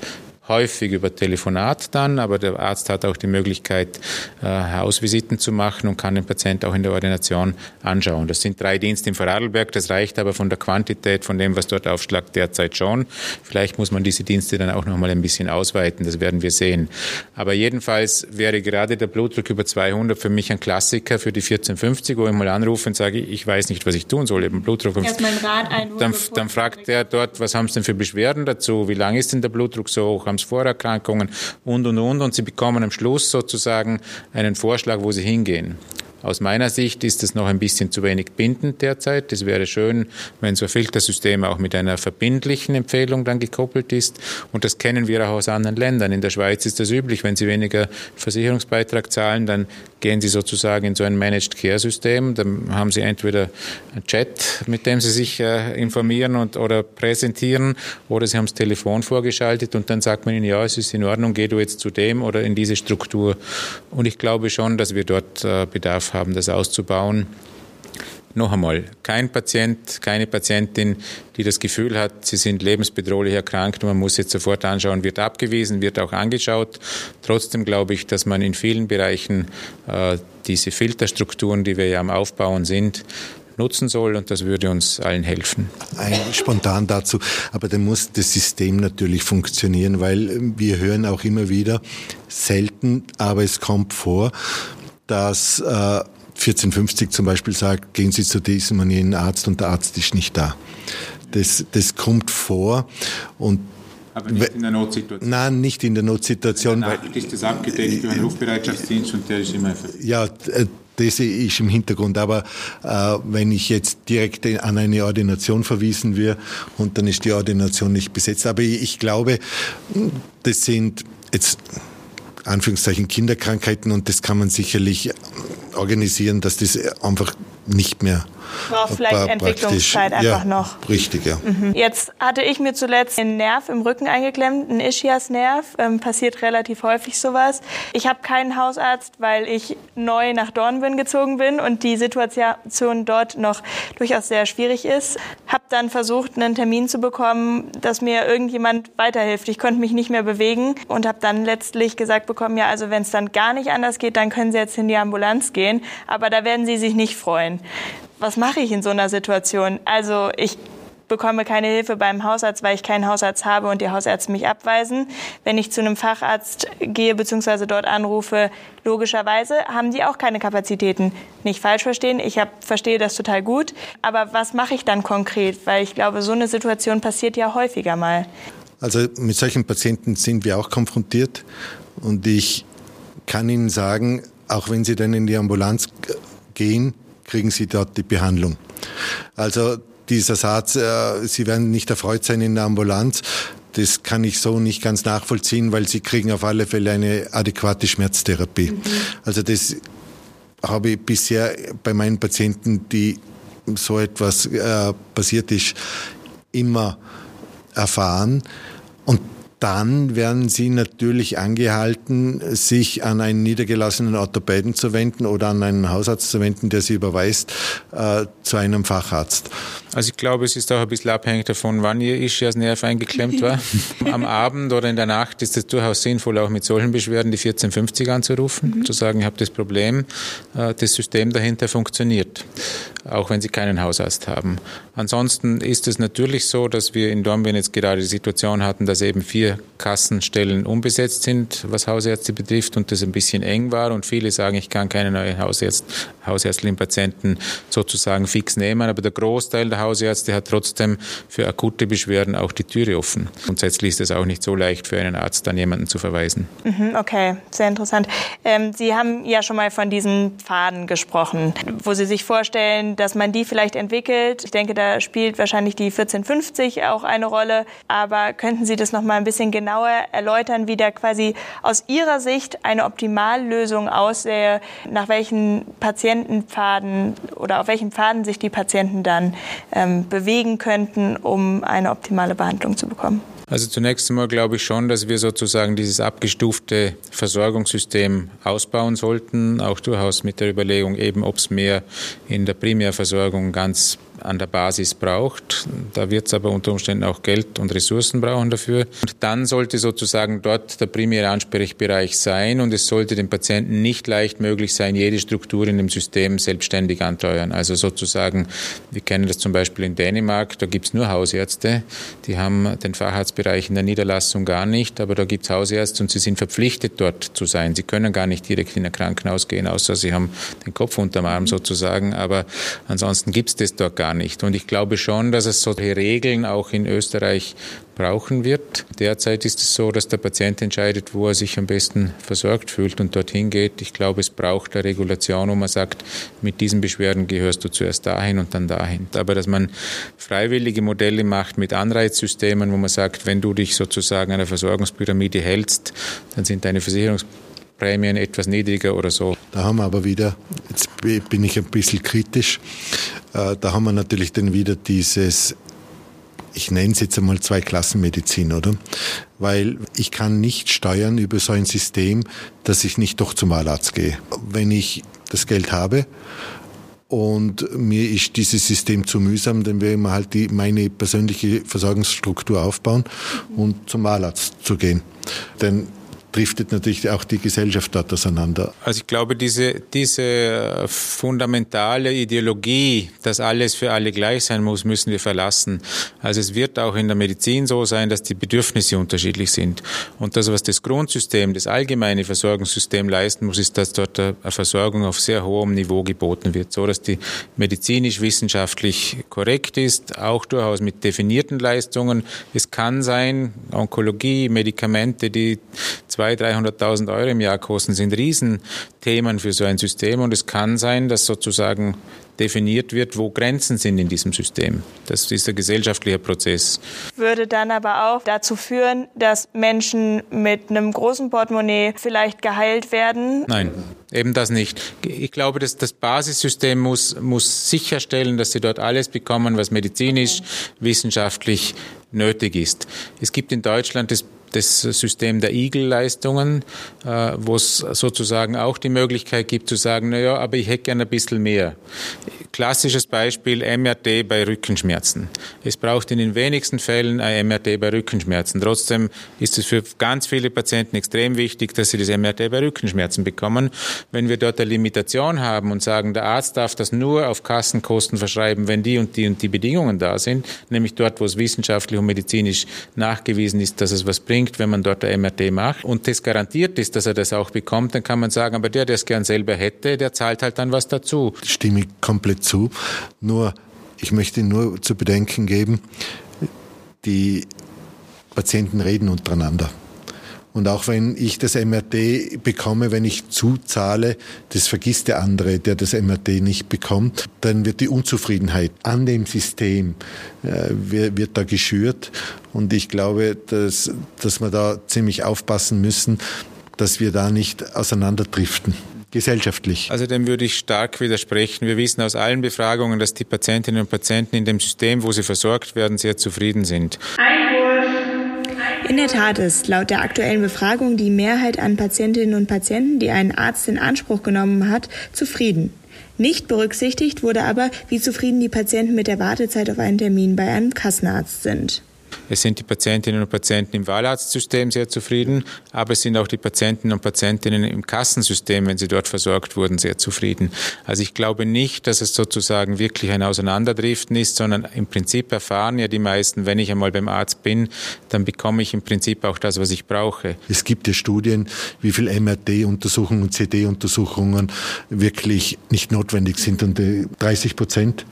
häufig über Telefonat dann, aber der Arzt hat auch die Möglichkeit, äh, Hausvisiten zu machen und kann den Patient auch in der Ordination anschauen. Das sind drei Dienste im Vorarlberg, das reicht aber von der Quantität, von dem, was dort aufschlagt, derzeit schon. Vielleicht muss man diese Dienste dann auch noch mal ein bisschen ausweiten, das werden wir sehen. Aber jedenfalls wäre gerade der Blutdruck über 200 für mich ein Klassiker für die 1450, wo ich mal anrufe und sage, ich weiß nicht, was ich tun soll, eben Blutdruck. Erstmal einen Rat einholen, Dann, dann fragt er dort, was haben Sie denn für Beschwerden dazu? Wie lange ist denn der Blutdruck so hoch? Haben Vorerkrankungen? Und, und, und. Und Sie bekommen am Schluss sozusagen einen Vorschlag, wo Sie hingehen. Aus meiner Sicht ist es noch ein bisschen zu wenig bindend derzeit. Es wäre schön, wenn so ein Filtersystem auch mit einer verbindlichen Empfehlung dann gekoppelt ist. Und das kennen wir auch aus anderen Ländern. In der Schweiz ist das üblich. Wenn Sie weniger Versicherungsbeitrag zahlen, dann gehen Sie sozusagen in so ein Managed Care System. Dann haben Sie entweder einen Chat, mit dem Sie sich äh, informieren und, oder präsentieren, oder Sie haben das Telefon vorgeschaltet und dann sagt man Ihnen, ja, es ist in Ordnung, geh du jetzt zu dem oder in diese Struktur. Und ich glaube schon, dass wir dort äh, Bedarf haben, das auszubauen. Noch einmal, kein Patient, keine Patientin, die das Gefühl hat, sie sind lebensbedrohlich erkrankt man muss jetzt sofort anschauen, wird abgewiesen, wird auch angeschaut. Trotzdem glaube ich, dass man in vielen Bereichen äh, diese Filterstrukturen, die wir ja am Aufbauen sind, nutzen soll und das würde uns allen helfen. Ein, spontan dazu, aber dann muss das System natürlich funktionieren, weil wir hören auch immer wieder, selten, aber es kommt vor, dass äh, 1450 zum Beispiel sagt, gehen Sie zu diesem und jenen Arzt und der Arzt ist nicht da. Das, das kommt vor und Aber nicht in der Notsituation. nein, nicht in der Notsituation, weil ist das abgedeckt durch einen Rufbereitschaftsdienst und der ist immer ja, äh, das ist im Hintergrund. Aber äh, wenn ich jetzt direkt an eine Ordination verwiesen wird und dann ist die Ordination nicht besetzt. Aber ich, ich glaube, das sind jetzt Anführungszeichen Kinderkrankheiten und das kann man sicherlich organisieren, dass das einfach nicht mehr Braucht vielleicht Entwicklungszeit einfach ja, noch. Richtig, ja. Mhm. Jetzt hatte ich mir zuletzt einen Nerv im Rücken eingeklemmt, einen Ischias-Nerv. Ähm, passiert relativ häufig sowas. Ich habe keinen Hausarzt, weil ich neu nach Dornbirn gezogen bin und die Situation dort noch durchaus sehr schwierig ist. Habe dann versucht, einen Termin zu bekommen, dass mir irgendjemand weiterhilft. Ich konnte mich nicht mehr bewegen und habe dann letztlich gesagt bekommen, ja, also wenn es dann gar nicht anders geht, dann können Sie jetzt in die Ambulanz gehen. Aber da werden Sie sich nicht freuen was mache ich in so einer Situation? Also ich bekomme keine Hilfe beim Hausarzt, weil ich keinen Hausarzt habe und die Hausärzte mich abweisen. Wenn ich zu einem Facharzt gehe bzw. dort anrufe, logischerweise haben die auch keine Kapazitäten. Nicht falsch verstehen, ich hab, verstehe das total gut. Aber was mache ich dann konkret? Weil ich glaube, so eine Situation passiert ja häufiger mal. Also mit solchen Patienten sind wir auch konfrontiert und ich kann Ihnen sagen, auch wenn Sie dann in die Ambulanz gehen, kriegen sie dort die Behandlung. Also dieser Satz, äh, Sie werden nicht erfreut sein in der Ambulanz, das kann ich so nicht ganz nachvollziehen, weil Sie kriegen auf alle Fälle eine adäquate Schmerztherapie. Mhm. Also das habe ich bisher bei meinen Patienten, die so etwas äh, passiert ist, immer erfahren. Und dann werden Sie natürlich angehalten, sich an einen niedergelassenen Orthopäden zu wenden oder an einen Hausarzt zu wenden, der Sie überweist äh, zu einem Facharzt. Also ich glaube, es ist auch ein bisschen abhängig davon, wann Ihr Ischiasnerv eingeklemmt war. *laughs* Am Abend oder in der Nacht ist es durchaus sinnvoll, auch mit solchen Beschwerden die 1450 anzurufen, mhm. zu sagen, ich habe das Problem, äh, das System dahinter funktioniert, auch wenn Sie keinen Hausarzt haben. Ansonsten ist es natürlich so, dass wir in Dornbirn jetzt gerade die Situation hatten, dass eben vier Kassenstellen unbesetzt sind, was Hausärzte betrifft und das ein bisschen eng war und viele sagen, ich kann keine neuen Hausärzt, hausärztlichen Patienten sozusagen fix nehmen, aber der Großteil der Hausärzte hat trotzdem für akute Beschwerden auch die Türe offen. Grundsätzlich ist es auch nicht so leicht für einen Arzt, dann jemanden zu verweisen. Mhm, okay, sehr interessant. Ähm, Sie haben ja schon mal von diesen Pfaden gesprochen, wo Sie sich vorstellen, dass man die vielleicht entwickelt. Ich denke, da spielt wahrscheinlich die 1450 auch eine Rolle. Aber könnten Sie das noch mal ein bisschen genauer erläutern, wie da quasi aus Ihrer Sicht eine Optimallösung aussähe, nach welchen Patientenpfaden oder auf welchen Pfaden sich die Patienten dann ähm, bewegen könnten, um eine optimale Behandlung zu bekommen? Also zunächst einmal glaube ich schon, dass wir sozusagen dieses abgestufte Versorgungssystem ausbauen sollten, auch durchaus mit der Überlegung eben, ob es mehr in der Primärversorgung ganz an der Basis braucht. Da wird es aber unter Umständen auch Geld und Ressourcen brauchen dafür. Und dann sollte sozusagen dort der primäre Ansprechbereich sein und es sollte dem Patienten nicht leicht möglich sein, jede Struktur in dem System selbstständig anteuern. Also sozusagen, wir kennen das zum Beispiel in Dänemark, da gibt es nur Hausärzte, die haben den Facharztbereich in der Niederlassung gar nicht, aber da gibt es Hausärzte und sie sind verpflichtet dort zu sein. Sie können gar nicht direkt in ein Krankenhaus gehen, außer sie haben den Kopf unterm Arm sozusagen, aber ansonsten gibt es das dort gar gar nicht. Und ich glaube schon, dass es solche Regeln auch in Österreich brauchen wird. Derzeit ist es so, dass der Patient entscheidet, wo er sich am besten versorgt fühlt und dorthin geht. Ich glaube, es braucht eine Regulation, wo man sagt, mit diesen Beschwerden gehörst du zuerst dahin und dann dahin. Aber dass man freiwillige Modelle macht mit Anreizsystemen, wo man sagt, wenn du dich sozusagen der Versorgungspyramide hältst, dann sind deine Versicherungs Prämien etwas niedriger oder so. Da haben wir aber wieder, jetzt bin ich ein bisschen kritisch, äh, da haben wir natürlich dann wieder dieses ich nenne es jetzt einmal Zweiklassenmedizin, oder? Weil ich kann nicht steuern über so ein System, dass ich nicht doch zum Wahlarzt gehe. Wenn ich das Geld habe und mir ist dieses System zu mühsam, dann werde ich mir halt die, meine persönliche Versorgungsstruktur aufbauen und zum Wahlarzt zu gehen. Denn driftet natürlich auch die Gesellschaft dort auseinander. Also ich glaube, diese, diese fundamentale Ideologie, dass alles für alle gleich sein muss, müssen wir verlassen. Also es wird auch in der Medizin so sein, dass die Bedürfnisse unterschiedlich sind. Und das, was das Grundsystem, das allgemeine Versorgungssystem leisten muss, ist, dass dort eine Versorgung auf sehr hohem Niveau geboten wird, so dass die medizinisch-wissenschaftlich korrekt ist, auch durchaus mit definierten Leistungen. Es kann sein, Onkologie, Medikamente, die 200.000, 300.000 Euro im Jahr kosten, sind Riesenthemen für so ein System. Und es kann sein, dass sozusagen definiert wird, wo Grenzen sind in diesem System. Das ist ein gesellschaftlicher Prozess. Würde dann aber auch dazu führen, dass Menschen mit einem großen Portemonnaie vielleicht geheilt werden? Nein, eben das nicht. Ich glaube, dass das Basissystem muss, muss sicherstellen, dass sie dort alles bekommen, was medizinisch, wissenschaftlich nötig ist. Es gibt in Deutschland das das System der Igel-Leistungen, äh, wo es sozusagen auch die Möglichkeit gibt zu sagen, na ja, aber ich hätte gerne ein bisschen mehr. Klassisches Beispiel MRT bei Rückenschmerzen. Es braucht in den wenigsten Fällen ein MRT bei Rückenschmerzen. Trotzdem ist es für ganz viele Patienten extrem wichtig, dass sie das MRT bei Rückenschmerzen bekommen. Wenn wir dort eine Limitation haben und sagen, der Arzt darf das nur auf Kassenkosten verschreiben, wenn die und die und die Bedingungen da sind, nämlich dort, wo es wissenschaftlich und medizinisch nachgewiesen ist, dass es was bringt, bringt, wenn man dort ein MRT macht und das garantiert ist, dass er das auch bekommt, dann kann man sagen, aber der, der es gern selber hätte, der zahlt halt dann was dazu. Stimme ich komplett zu. Nur, ich möchte nur zu bedenken geben, die Patienten reden untereinander. Und auch wenn ich das MRT bekomme, wenn ich zuzahle, das vergisst der andere, der das MRT nicht bekommt, dann wird die Unzufriedenheit an dem System, äh, wird, wird da geschürt. Und ich glaube, dass, dass wir da ziemlich aufpassen müssen, dass wir da nicht auseinanderdriften gesellschaftlich. Also dem würde ich stark widersprechen. Wir wissen aus allen Befragungen, dass die Patientinnen und Patienten in dem System, wo sie versorgt werden, sehr zufrieden sind. Einwurf. In der Tat ist laut der aktuellen Befragung die Mehrheit an Patientinnen und Patienten, die einen Arzt in Anspruch genommen hat, zufrieden. Nicht berücksichtigt wurde aber, wie zufrieden die Patienten mit der Wartezeit auf einen Termin bei einem Kassenarzt sind. Es sind die Patientinnen und Patienten im Wahlarztsystem sehr zufrieden, aber es sind auch die Patientinnen und Patientinnen im Kassensystem, wenn sie dort versorgt wurden, sehr zufrieden. Also ich glaube nicht, dass es sozusagen wirklich ein Auseinanderdriften ist, sondern im Prinzip erfahren ja die meisten, wenn ich einmal beim Arzt bin, dann bekomme ich im Prinzip auch das, was ich brauche. Es gibt ja Studien, wie viel MRT-Untersuchungen und CD-Untersuchungen wirklich nicht notwendig sind und 30 Prozent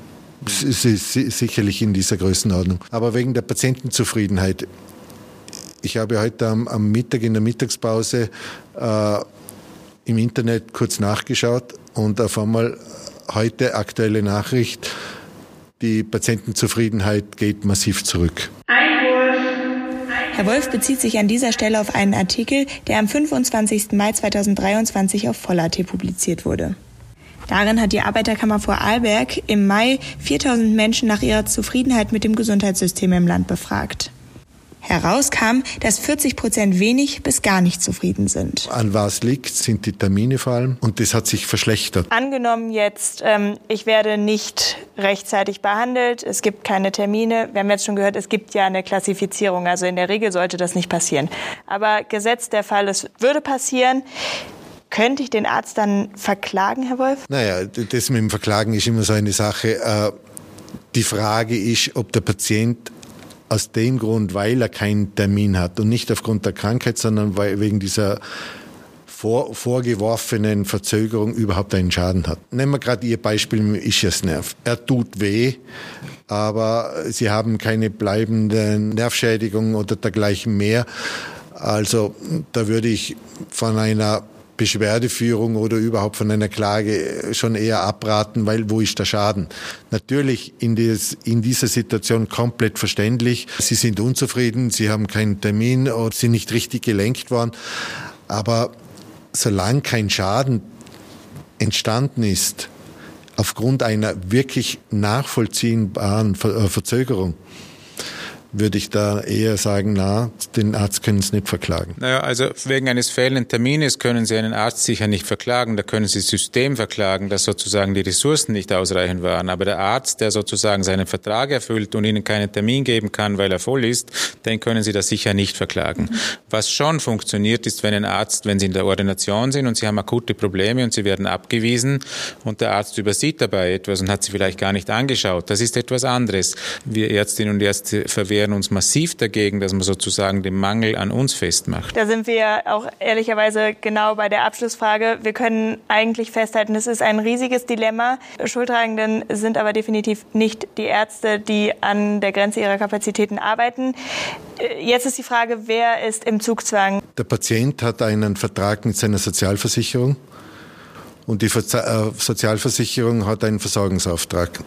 es ist sicherlich in dieser Größenordnung. Aber wegen der Patientenzufriedenheit. Ich habe heute am, am Mittag in der Mittagspause äh, im Internet kurz nachgeschaut und auf einmal heute aktuelle Nachricht, die Patientenzufriedenheit geht massiv zurück. Herr Wolf bezieht sich an dieser Stelle auf einen Artikel, der am 25. Mai 2023 auf Voll.at publiziert wurde. Darin hat die Arbeiterkammer Vorarlberg im Mai 4000 Menschen nach ihrer Zufriedenheit mit dem Gesundheitssystem im Land befragt. Herauskam, dass 40 Prozent wenig bis gar nicht zufrieden sind. An was liegt, sind die Termine vor allem und das hat sich verschlechtert. Angenommen jetzt, ähm, ich werde nicht rechtzeitig behandelt, es gibt keine Termine. Wir haben jetzt schon gehört, es gibt ja eine Klassifizierung, also in der Regel sollte das nicht passieren. Aber gesetzt der Fall, es würde passieren, könnte ich den Arzt dann verklagen, Herr Wolf? Naja, das mit dem Verklagen ist immer so eine Sache. Äh, die Frage ist, ob der Patient aus dem Grund, weil er keinen Termin hat und nicht aufgrund der Krankheit, sondern wegen dieser vor, vorgeworfenen Verzögerung überhaupt einen Schaden hat. Nehmen wir gerade Ihr Beispiel mit dem Ischiasnerv. Er tut weh, aber Sie haben keine bleibenden Nervschädigungen oder dergleichen mehr. Also da würde ich von einer Beschwerdeführung oder überhaupt von einer Klage schon eher abraten, weil wo ist der Schaden? Natürlich in, des, in dieser Situation komplett verständlich. Sie sind unzufrieden, Sie haben keinen Termin oder sind nicht richtig gelenkt worden. Aber solange kein Schaden entstanden ist, aufgrund einer wirklich nachvollziehbaren äh, Verzögerung, würde ich da eher sagen, na, den Arzt können Sie nicht verklagen. Naja, also wegen eines fehlenden Termines können Sie einen Arzt sicher nicht verklagen. Da können Sie das System verklagen, dass sozusagen die Ressourcen nicht ausreichend waren. Aber der Arzt, der sozusagen seinen Vertrag erfüllt und Ihnen keinen Termin geben kann, weil er voll ist, den können Sie da sicher nicht verklagen. Was schon funktioniert, ist, wenn ein Arzt, wenn Sie in der Ordination sind und Sie haben akute Probleme und Sie werden abgewiesen und der Arzt übersieht dabei etwas und hat Sie vielleicht gar nicht angeschaut. Das ist etwas anderes. Wir Ärztinnen und Ärzte verwehren wehren uns massiv dagegen, dass man sozusagen den Mangel an uns festmacht. Da sind wir auch ehrlicherweise genau bei der Abschlussfrage. Wir können eigentlich festhalten, es ist ein riesiges Dilemma. Schuldtragenden sind aber definitiv nicht die Ärzte, die an der Grenze ihrer Kapazitäten arbeiten. Jetzt ist die Frage, wer ist im Zugzwang? Der Patient hat einen Vertrag mit seiner Sozialversicherung und die äh, Sozialversicherung hat einen Versorgungsauftrag.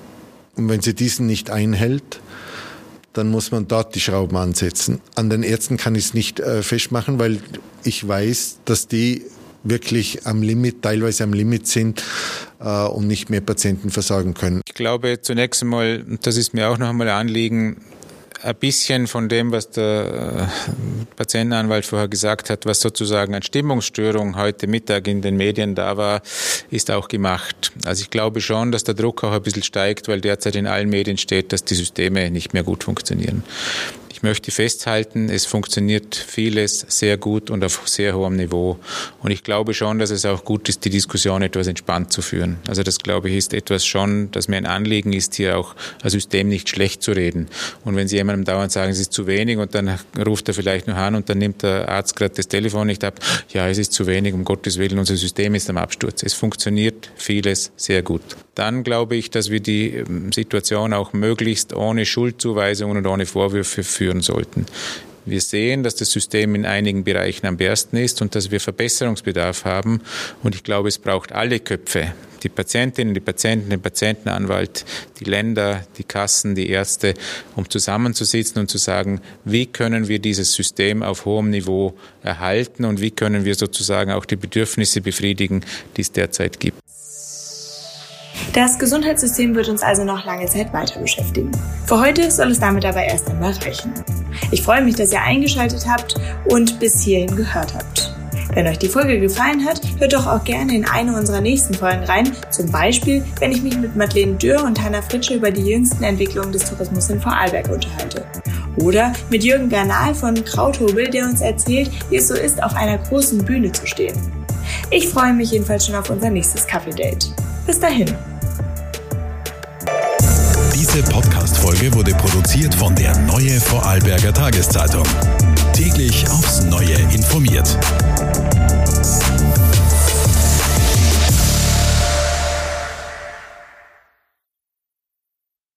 Und wenn sie diesen nicht einhält, dann muss man dort die Schrauben ansetzen. An den Ärzten kann ich es nicht äh, festmachen, weil ich weiß, dass die wirklich am Limit, teilweise am Limit sind äh, und nicht mehr Patienten versorgen können. Ich glaube zunächst einmal, das ist mir auch noch einmal ein Anliegen, ein bisschen von dem, was der äh, Patientenanwalt vorher gesagt hat, was sozusagen an Stimmungsstörung heute Mittag in den Medien da war, ist auch gemacht. Also ich glaube schon, dass der Druck auch ein bisschen steigt, weil derzeit in allen Medien steht, dass die Systeme nicht mehr gut funktionieren. Ich möchte festhalten, es funktioniert vieles sehr gut und auf sehr hohem Niveau. Und ich glaube schon, dass es auch gut ist, die Diskussion etwas entspannt zu führen. Also das, glaube ich, ist etwas schon, dass mir ein Anliegen ist, hier auch ein System nicht schlecht zu reden. Und wenn Sie jemandem dauernd sagen, es ist zu wenig und dann ruft er vielleicht noch an und dann nimmt der Arzt gerade das Telefon nicht ab, ja, es ist zu wenig, um Gottes Willen, unser System ist am Absturz. Es funktioniert vieles sehr gut. Dann glaube ich, dass wir die ähm, Situation auch möglichst ohne Schuldzuweisungen und ohne Vorwürfe führen führen sollten. Wir sehen, dass das System in einigen Bereichen am besten ist und dass wir Verbesserungsbedarf haben. Und ich glaube, es braucht alle Köpfe. Die Patientinnen, die Patienten, den Patientenanwalt, die Länder, die Kassen, die Ärzte, um zusammenzusitzen und zu sagen, wie können wir dieses System auf hohem Niveau erhalten und wie können wir sozusagen auch die Bedürfnisse befriedigen, die es derzeit gibt. Das Gesundheitssystem wird uns also noch lange Zeit weiter beschäftigen. Für heute soll es damit aber erst einmal reichen. Ich freue mich, dass ihr eingeschaltet habt und bis hierhin gehört habt. Wenn euch die Folge gefallen hat, hört doch auch gerne in eine unserer nächsten Folgen rein. Zum Beispiel, wenn ich mich mit Madeleine Dürr und Hanna Fritsche über die jüngsten Entwicklungen des Tourismus in Vorarlberg unterhalte. Oder mit Jürgen Bernal von Krauthobel, der uns erzählt, wie es so ist, auf einer großen Bühne zu stehen. Ich freue mich jedenfalls schon auf unser nächstes Kaffee-Date. Bis dahin. Diese Podcast-Folge wurde produziert von der Neue Vorarlberger Tageszeitung. Täglich aufs Neue informiert.